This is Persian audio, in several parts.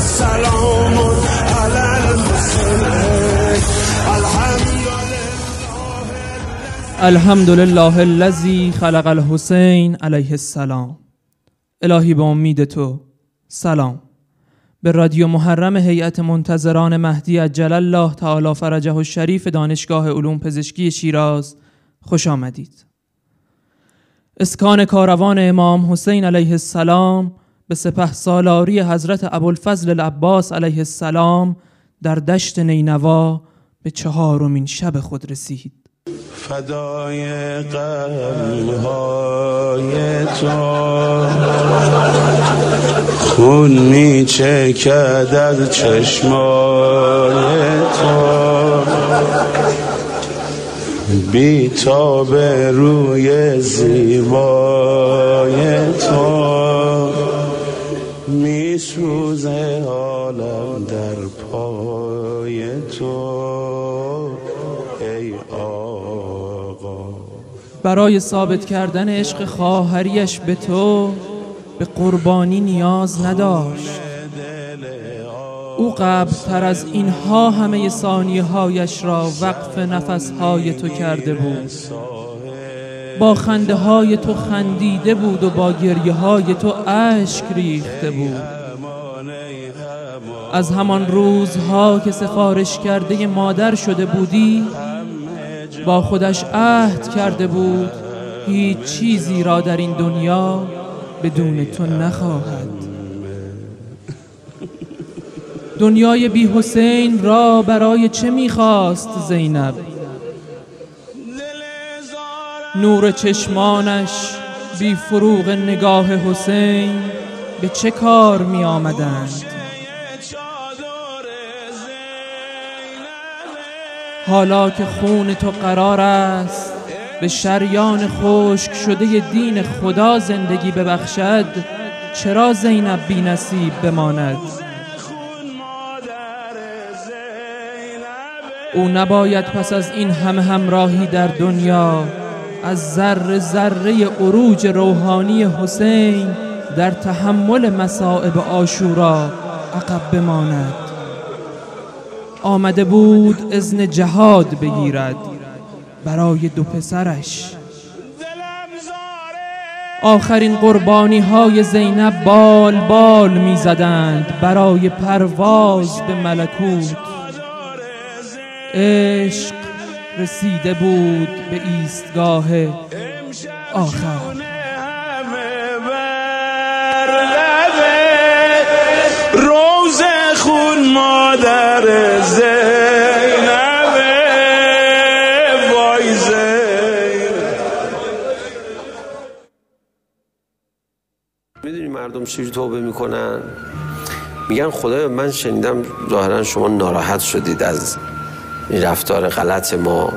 سلام الحمد لله الذي خلق الحسین علیه السلام. الهی به امید تو سلام. به رادیو محرم هیئت منتظران مهدی عجل الله تعالی فرجه و شریف دانشگاه علوم پزشکی شیراز خوش آمدید. اسکان کاروان امام حسین علیه السلام به سپه سالاری حضرت ابوالفضل العباس علیه السلام در دشت نینوا به چهارمین شب خود رسید. فدای قلبهای تو. خون می چکد از چشمای تو. بی به روی زیبای تو. برای ثابت کردن عشق خواهریش به تو به قربانی نیاز نداشت. او قبل تر از اینها همه ثانیه هایش را وقف نفس های تو کرده بود. با خنده های تو خندیده بود و با گریه های تو اشک ریخته بود. از همان روزها که سفارش کرده مادر شده بودی با خودش عهد کرده بود هیچ چیزی را در این دنیا بدون تو نخواهد. دنیای بی حسین را برای چه می‌خواست زینب؟ نور چشمانش بی فروغ نگاه حسین به چه کار می آمدند حالا که خون تو قرار است به شریان خشک شده دین خدا زندگی ببخشد چرا زینب بی نصیب بماند؟ او نباید پس از این همه همراهی در دنیا از ذره ذره عروج روحانی حسین در تحمل مصائب آشورا عقب بماند. آمده بود ازن جهاد بگیرد برای دو پسرش. آخرین قربانی های زینب بال بال می‌زدند برای پرواز به ملکوت. عشق رسیده بود به ایستگاه آخر. مادر زینب وای می‌دونی مردم چجوری توبه می‌کنن؟ میگن خدای من شنیدم ظاهرا شما ناراحت شدید از این رفتار غلط ما.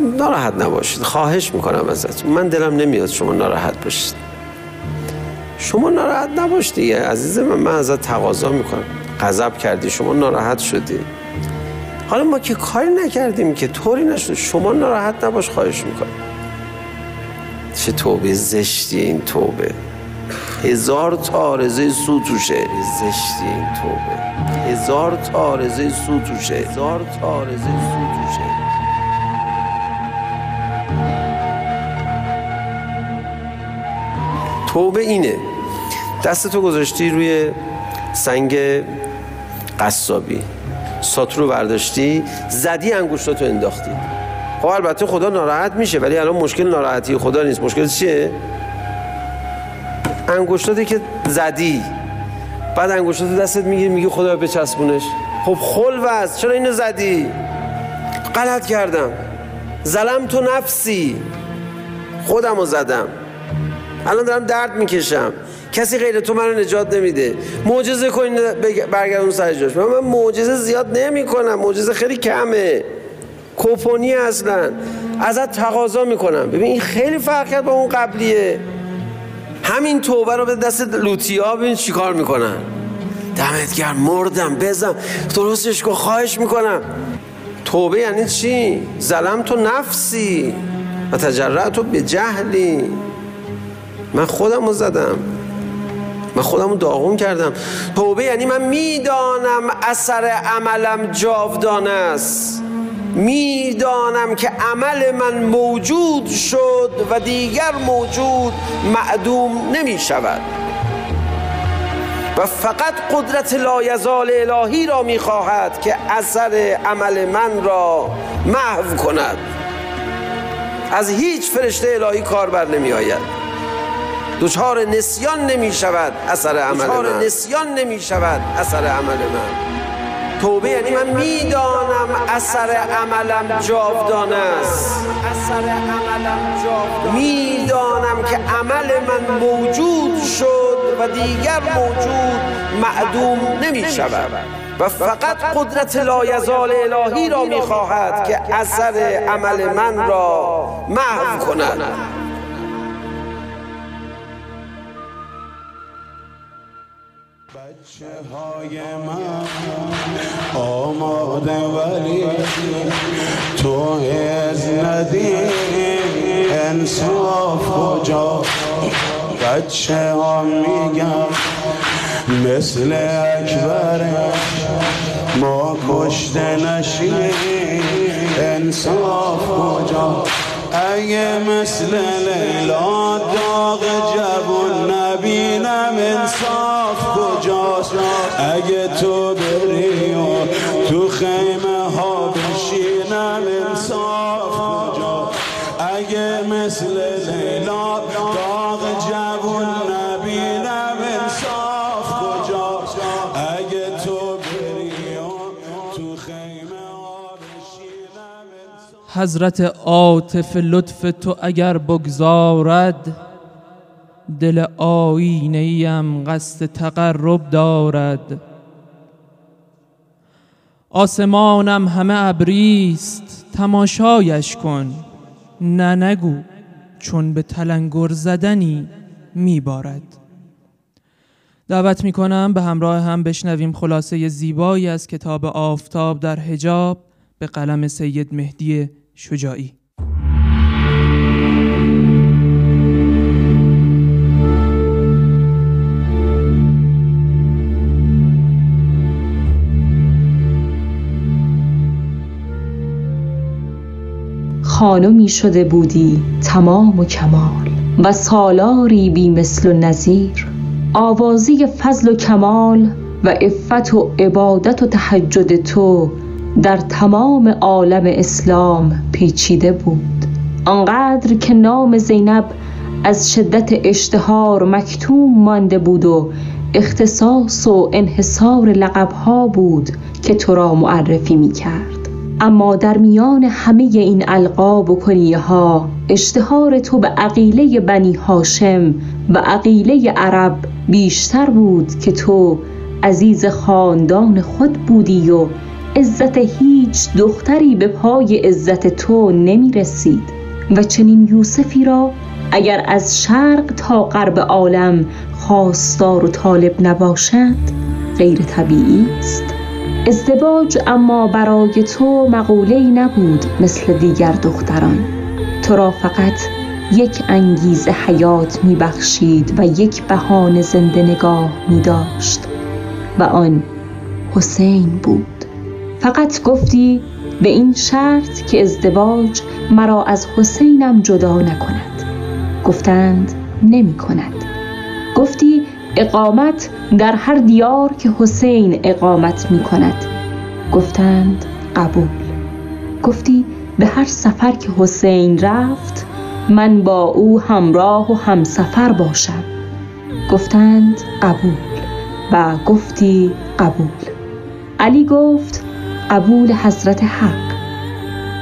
ناراحت نباشید خواهش می‌کنم ازت من دلم نمیاد شما ناراحت باشید شما ناراحت نباش دیگه. عزیز من من ازت تقاضا می‌کنم. غضب کردی شما ناراحت شدی. حالا ما که کاری نکردیم که طوری نشد. شما ناراحت نباش خواهش می‌کنم. چه توبه زشتی این توبه. هزار تارزه سو توشه. زشتی این توبه. هزار تارزه سو توشه. هزار تارزه سو توشه. توبه اینه. دست تو گذاشتی روی سنگ قصابی. ساتر رو برداشتی زدی انگوشتاتو انداختی. خب البته خدا ناراحت میشه ولی الان مشکل ناراحتی خدا نیست. مشکل چیه؟ انگشتاتی که زدی. بعد انگشتات دستت می‌گیری میگی خدا بچسبونش. خب خل وز چرا اینو زدی؟ غلط کردم. زلم تو نفسی. خودمو زدم. الان دارم درد می‌کشم. کسی غیر تو منو نجات نمیده. معجزه کن برگردون سر جاش. من معجزه زیاد نمی‌کنم. معجزه خیلی کمه. کوپونی اصلا. ازت تقاضا می‌کنم. ببین این خیلی فرق کرد با اون قبلیه. همین توبه رو به دست لوتیا ببین چیکار می‌کنن. دمت گرم مردم بزن. درستش کن خواهش می‌کنم. توبه یعنی چی؟ زلم تو نفسی. و تجرع تو به جهلی. من خودم رو زدم. من خودمو داغون کردم. توبه یعنی من می‌دانم اثر عملم جاودانه است. می‌دانم که عمل من موجود شد و دیگر موجود معدوم نمی شود و فقط قدرت لایزال الهی را می‌خواهد که اثر عمل من را محو کند. از هیچ فرشته الهی کار بر نمی آید دچار نسیان نمی شود اثر عمل من. نسیان نمی شود اثر عمل من. توبه یعنی من می‌دانم اثر عملم جاودانه است. اثر عملم جاودانه می‌دانم که عمل من موجود شد و دیگر موجود معدوم نمی شود. و فقط قدرت لایزال الهی را می خواهد که اثر عمل من را محو کند. های من آماده ولی تو از ندی انصاف کجا؟ بچه ها میگم مثل اکبر ما کشته نشیم انصاف کجا؟ اگه مثل لیلا داغ جبون نبینم انصاف کجاست. اگه تو بری و تو خیمه ها بشینم انصاف کجا اگه مثل حضرت عاطف لطف تو اگر بگذارد دل آینه ایم قصد تقرب دارد. آسمانم همه ابریست تماشایش کن. نه نگو چون به تلنگر زدنی میبارد. دعوت می کنم به همراه هم بشنویم خلاصه زیبایی از کتاب آفتاب در حجاب به قلم سید مهدی شجاعی. خانمی شده بودی تمام و کمال و سالاری بی مثل و نظیر. آوازی فضل و کمال و عفت و عبادت و تهجد تو در تمام عالم اسلام پیچیده بود. آنقدر که نام زینب از شدت اشتهار مکتوم مانده بود و اختصاص و انحصار لقبها بود که تو را معرفی می کرد اما در میان همه این القاب و کنیه ها اشتهار تو به عقیله بنی هاشم و عقیله عرب بیشتر بود که تو عزیز خاندان خود بودی و عزت هیچ دختری به پای عزت تو نمی رسید و چنین یوسفی را اگر از شرق تا غرب عالم خواستار و طالب نباشد غیر طبیعی است. ازدواج اما برای تو مقوله نبود مثل دیگر دختران. تو را فقط یک انگیزه حیات می بخشید و یک بهانه زنده نگاه می داشت و آن حسین بود. فقط گفتی به این شرط که ازدواج مرا از حسینم جدا نکند. گفتند نمی کند. گفتی اقامت در هر دیار که حسین اقامت می کند. گفتند قبول. گفتی به هر سفر که حسین رفت من با او همراه و همسفر باشم. گفتند قبول و گفتی قبول. علی گفت قبول حضرت حق.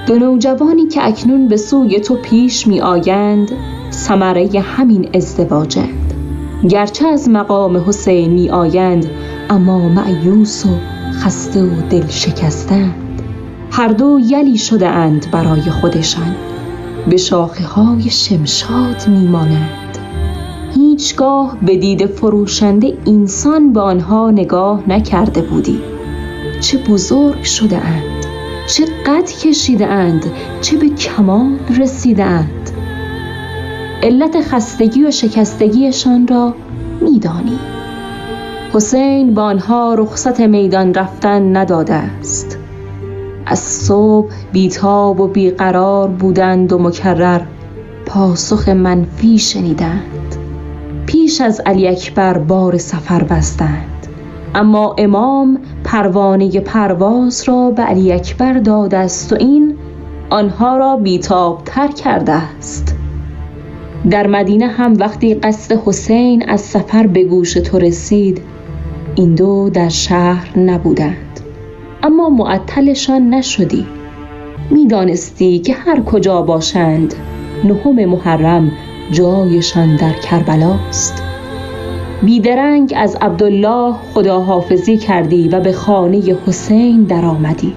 دو نوجوانی که اکنون به سوی تو پیش می آیند ثمره همین ازدواجند. گرچه از مقام حسین می آیند اما معیوس و خسته و دل شکستند. هر دو یلی شده اند برای خودشان. به شاخه های شمشاد می مانند. هیچگاه به دید فروشنده انسان به آنها نگاه نکرده بودی. چه بزرگ شده اند چه قد کشیده اند چه به کمال رسیده اند. علت خستگی و شکستگیشان را میدانی. حسین با آنها رخصت میدان رفتن نداده است. از صبح بیتاب و بیقرار بودند و مکرر پاسخ منفی شنیدند. پیش از علی اکبر بار سفر بستند. اما امام پروانه پرواز را به علی اکبر داده است و این آنها را بیتاب تر کرده است. در مدینه هم وقتی قصد حسین از سفر به گوش تو رسید این دو در شهر نبودند. اما معطلشان نشدی. می‌دانستی که هر کجا باشند نهم محرم جایشان در کربلاست. بیدرنگ از عبدالله خداحافظی کردی و به خانه حسین درآمدی.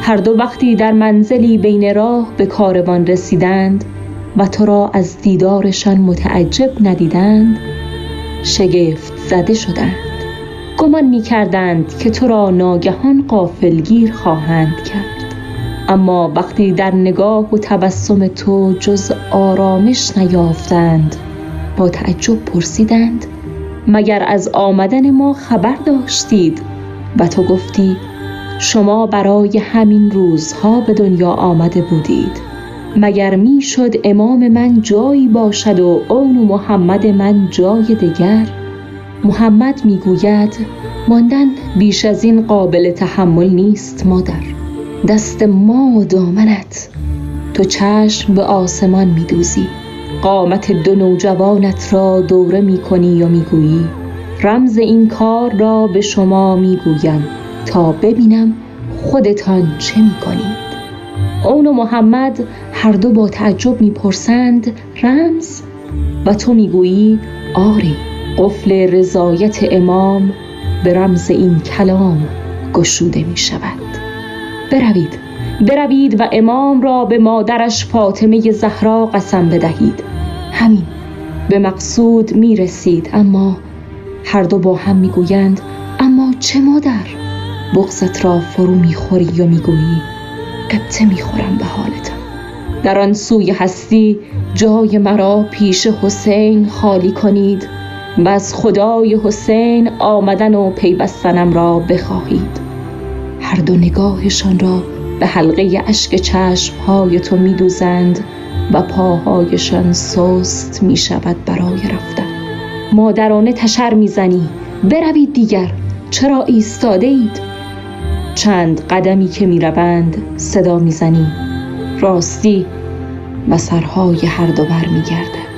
هر دو وقتی در منزلی بین راه به کاروان رسیدند و تو را از دیدارشان متعجب ندیدند شگفت زده شدند. گمان می کردند که تو را ناگهان قافلگیر خواهند کرد. اما وقتی در نگاه و تبسم تو جز آرامش نیافتند با تعجب پرسیدند مگر از آمدن ما خبر داشتید؟ و تو گفتی شما برای همین روزها به دنیا آمده بودید. مگر می‌شد امام من جایی باشد و اون محمد من جای دگر محمد می‌گوید ماندن بیش از این قابل تحمل نیست مادر. دست ما و دامنت. تو چشم به آسمان میدوزی. قامت دو نوجوانت را دوره می‌کنی و می‌گویی رمز این کار را به شما می‌گویم تا ببینم خودتان چه می‌کنید اون و محمد هر دو با تعجب می‌پرسند رمز؟ و تو می‌گویی آری قفل رضایت امام به رمز این کلام گشوده می شود. بروید بروید و امام را به مادرش فاطمه زهرا قسم بدهید. همین. به مقصود می رسید اما هر دو با هم می‌گویند اما چه مادر؟ بغزت را فرو می‌خوری و می‌گویی؟ قبطه می‌خورم به حالتم. در آن سوی هستی جای مرا پیش حسین خالی کنید و از خدای حسین آمدن و پیوستنم را بخواهید. هر دو نگاهشان را به حلقه اشک چشمهای تو میدوزند و پاهایشان سست می شود برای رفتن. مادرانه تشر می‌زنی بروید دیگر. چرا ایستاده اید چند قدمی که می‌روند صدا می‌زنی راستی و سرهای هر دو بر میگردد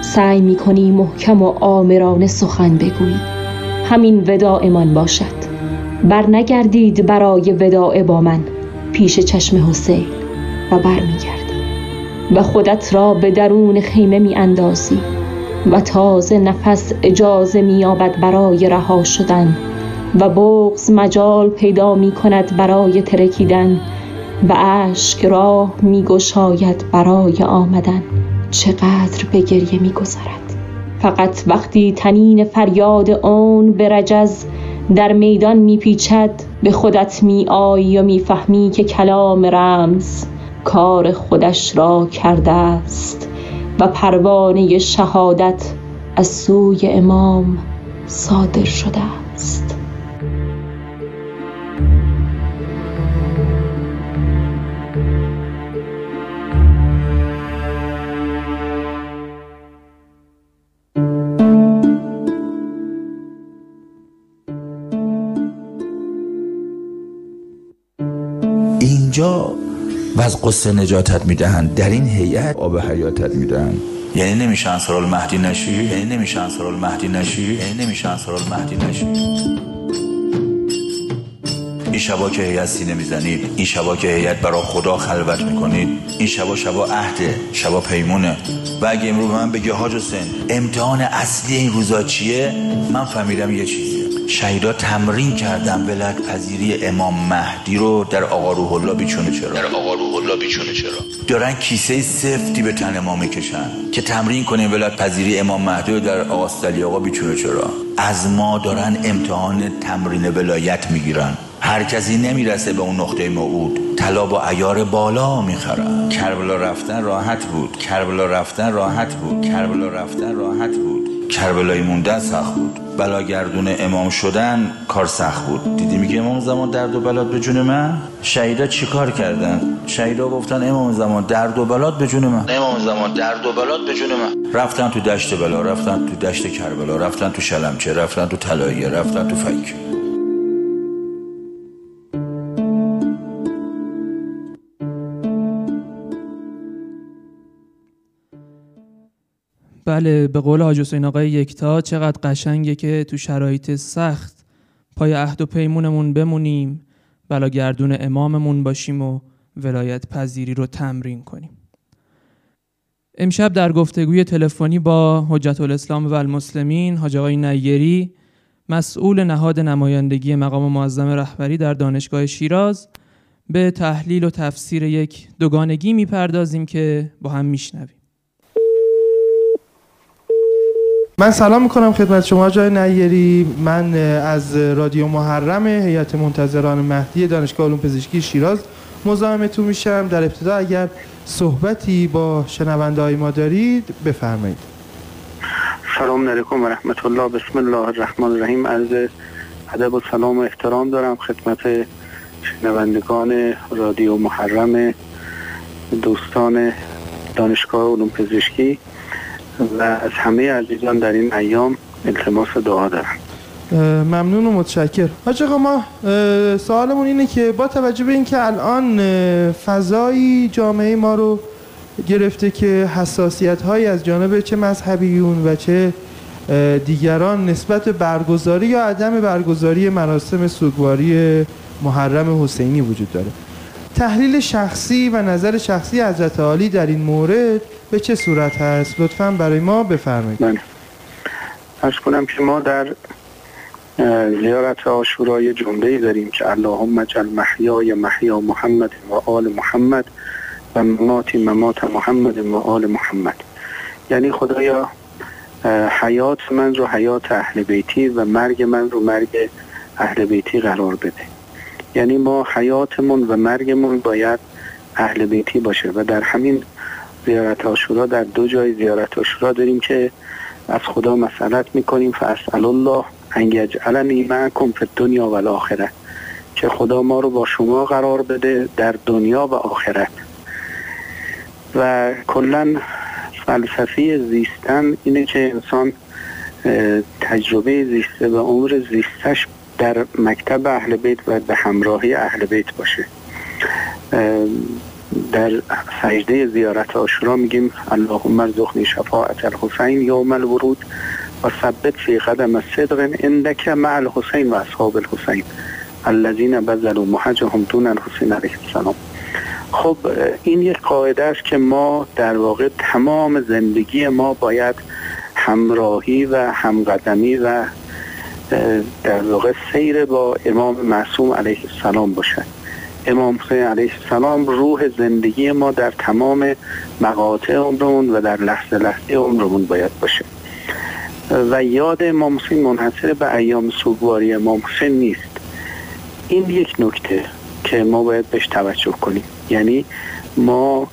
سعی می‌کنی محکم و آمرانه سخن بگویی. همین وداعمان باشد. بر نگردید برای وداع با من. پیش چشم حسین و بر میگردی و خودت را به درون خیمه می اندازی و تازه نفس اجازه مییابد برای رها شدن و بغز مجال پیدا می کند برای ترکیدن و اشک راه می گشاید برای آمدن. چقدر به گریه می گذارد فقط وقتی تنین فریاد اون به رجز در میدان میپیچد به خودت می آیی و می‌فهمی که کلام رمز کار خودش را کرده است و پروانه شهادت از سوی امام صادر شده است. اینجا و از قصه نجاتت می‌دهند. در این هیئت آب حیاتت می‌دهند. یعنی نمیشه انصار المهدی نشی؟ یعنی نمیشه انصار المهدی نشی؟ یعنی نمیشه انصار المهدی نشی؟ این شبا که هیئت سینه می‌زنید این شبا که هیئت برای خدا خلوت می‌کنید این شبا شبا عهده شبا پیمونه. و اگه امروز به من بگی حاج حسین امتحان اصلی این روزا چیه؟ من فهمیدم یه چیزیه شهیدا تمرین کردن ولایت پذیری امام مهدی رو در آقا روح الله بیچونه. چرا؟ در آقا الله بیچونه چرا؟ دارن کیسه سفتی به تن ما می‌کشن که تمرین کنیم ولایت پذیری امام مهدی در آقا سلی آقا بیچونه چرا؟ از ما دارن امتحان تمرین ولایت می‌گیرن. هر کسی نمی‌رسه به اون نقطه موعود. طلا با ایار بالا می‌خرن. کربلا رفتن راحت بود. کربلا رفتن راحت بود. کربلا رفتن راحت بود. کربلایی موندن سخت بود. بلاگردون امام شدن کار سخت بود. دیدی میگه امام زمان درد و بلاد به جون من؟ شهیدا چیکار کردن؟ شهیدا گفتن امام زمان درد و بلاد به جون من. امام زمان درد و بلاد به جون من. رفتن تو دشت بلا رفتن تو دشت کربلا رفتن تو شلمچه رفتن تو طلایه رفتن تو فک بله به قول حاج حسین آقای یکتا چقدر قشنگه که تو شرایط سخت پای عهد و پیمونمون بمونیم بلا گردون اماممون باشیم و ولایت پذیری رو تمرین کنیم. امشب در گفتگوی تلفنی با حجت الاسلام و المسلمین حاج آقای نیری مسئول نهاد نمایندگی مقام معظم رهبری در دانشگاه شیراز به تحلیل و تفسیر یک دوگانگی می‌پردازیم که با هم میشنویم. من سلام می‌کنم خدمت شما جای نیری. من از رادیو محرم هیئت منتظران مهدی دانشگاه علوم پزشکی شیراز مزاحمتون میشم. در ابتدا اگر صحبتی با شنونده های ما دارید بفرمایید. سلام علیکم و رحمت الله بسم الله الرحمن الرحیم. عرض ادب و سلام و احترام دارم خدمت شنوندگان رادیو محرم دوستان دانشگاه علوم پزشکی. و از همه عزیزان در این ایام التماس دعا دارم. ممنون و متشکر حاج ما سوالمون اینه که با توجه به اینکه الان فضایی جامعه ما رو گرفته که حساسیت هایی از جانب چه مذهبیون و چه دیگران نسبت برگزاری یا عدم برگزاری مراسم سوگواری محرم حسینی وجود داره. تحلیل شخصی و نظر شخصی حضرت عالی در این مورد به چه صورت هست؟ لطفا برای ما بفرمایید. من ارز کنم که ما در زیارت آشورای جمله داریم که اللهم جل محیای محیا محمد و آل محمد و ممات ممات محمد و آل محمد. یعنی خدایا حیات من رو حیات اهل بیتی و مرگ من رو مرگ اهل بیتی قرار بده. یعنی ما حیاتمون و مرگمون باید اهل بیتی باشه و در همین زیارت آشورا در دو جای زیارت آشورا داریم که از خدا مسئلت می‌کنیم. فاسال الله ان یجعلنی معکم فی الدنیا و الاخره که خدا ما رو با شما قرار بده در دنیا و آخرت. و کلا فلسفی زیستن اینه که انسان تجربه زیسته و عمر زیستش در مکتب اهل بیت و به همراهی اهل بیت باشه. در سجده زیارت آشورا میگیم اللهم ارزقنی شفاعت الحسین یوم الورود و ثبت فی قدم صدق اندک مع الحسین و اصحاب الحسین الذین بذلوا محجهم دون الحسین علیه السلام. خب این یک قاعده است که ما در واقع تمام زندگی ما باید همراهی و همقدمی و در واقع سیر با امام معصوم علیه السلام باشد. امام حسین علیه السلام روح زندگی ما در تمام مقاطع عمرمون و در لحظه لحظه عمرمون باید باشه. و یاد امام حسین منحصر به ایام سوگواری امام حسین نیست. این یک نکته که ما باید بهش توجه کنیم. یعنی ما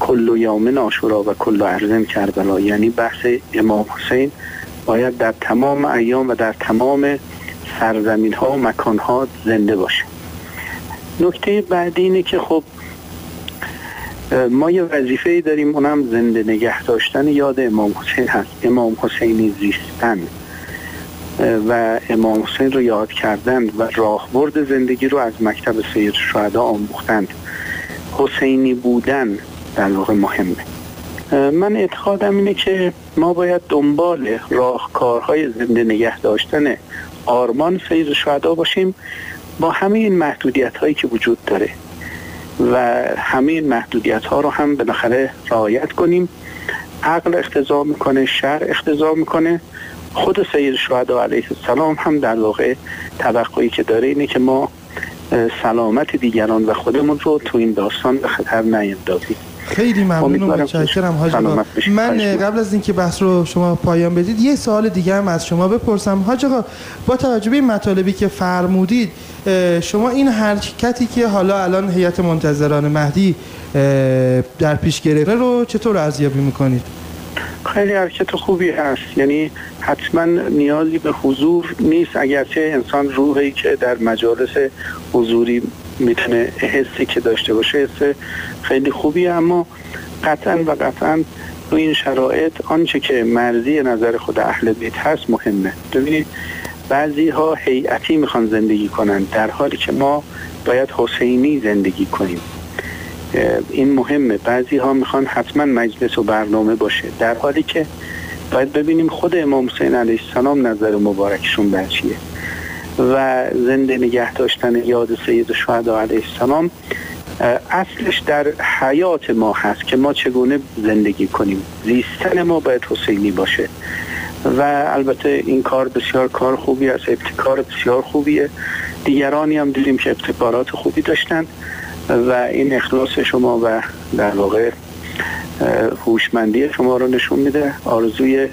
کل یوم آشورا و کل ارزم کربلا یعنی بحث امام حسین باید در تمام ایام و در تمام سرزمین ها و مکان ها زنده باشه. نکته بعدی اینه که خب ما یه وظیفه داریم اونم زنده نگه داشتن یاد امام حسین هست. امام حسینی زیستن و امام حسین رو یاد کردن و راهبرد زندگی رو از مکتب سید شهدا آموختند حسینی بودن در واقع مهمه. من اعتقادم اینه که ما باید دنبال راهکارهای زنده نگه داشتن آرمان سید شهدا باشیم با همه این محدودیت هایی که وجود داره و همه این محدودیت ها رو هم بالاخره رعایت کنیم. عقل اختضا می‌کنه شر اختضا می‌کنه. خود سید شهدا علیه السلام هم در واقع توقعی که داره اینه که ما سلامت دیگران و خودمون رو تو این داستان به خطر نیندازیم. خیلی ممنون و متشکرم حاج آقا من قبل از اینکه بحث رو شما پایان بدید یه سوال دیگه هم از شما بپرسم. حاج آقا با توجه به مطالبی که فرمودید شما این حرکتی که حالا الان هیئت منتظران مهدی در پیش گرفته رو چطور ارزیابی می‌کنید؟ خیلی حرکت خوبی هست. یعنی حتما نیازی به حضور نیست. اگرچه انسان روحی که در مجالس حضوری می‌تونه حسی که داشته باشه حس خیلی خوبی اما قطعا و قطعا تو این شرایط آنچه که مرزی نظر خود اهل بیت هست مهمه. ببینید بعضی ها هیئتی می‌خوان زندگی کنن در حالی که ما باید حسینی زندگی کنیم. این مهمه. بعضی ها می‌خوان حتما مجلس و برنامه باشه در حالی که باید ببینیم خود امام حسین علیه السلام نظر مبارکشون بر چیه. و زنده نگه داشتن یاد سید شهدا علیه السلام. اصلش در حیات ما هست که ما چگونه زندگی کنیم. زیستن ما باید حسینی باشه. و البته این کار بسیار کار خوبی است. ابتکار بسیار خوبیه. دیگرانی هم دیدیم که ابتکارات خوبی داشتند و این اخلاص شما و در واقع هوشمندی شما رو نشون میده. آرزوی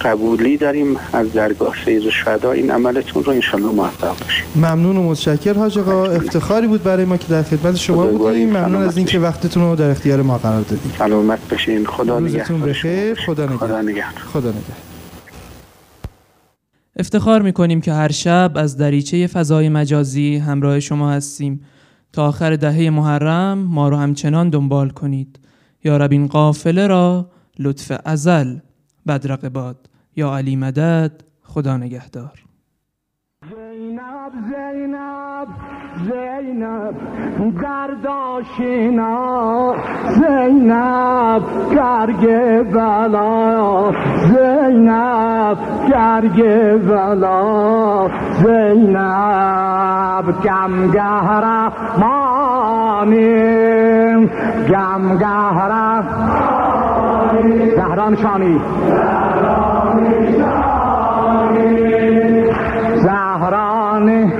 قبولی داریم از درگاه سید شهدا این عملتون رو انشالله موفق باشیم ممنون و متشکر حاج آقا. افتخاری بود برای ما که در خدمت شما بودیم. ممنون از اینکه وقتتون رو در اختیار ما قرار دادید سلامت بشین خدا روزتون بخیر. خدا نگهدار. خدا نگهدار. خدا نگهدار. افتخار می‌کنیم که هر شب از دریچه فضای مجازی همراه شما هستیم. تا آخر دهه محرم ما رو همچنان دنبال کنید. یا رب این قافله را لطف ازل بدرق باد. یا علی مدد خدا نگهدار. زینب زینب زینب درداشینا زینب گرگ بلا. زینب گرگ بلا. زینب گمگهر مانیم گمگهر زهران شانی زهران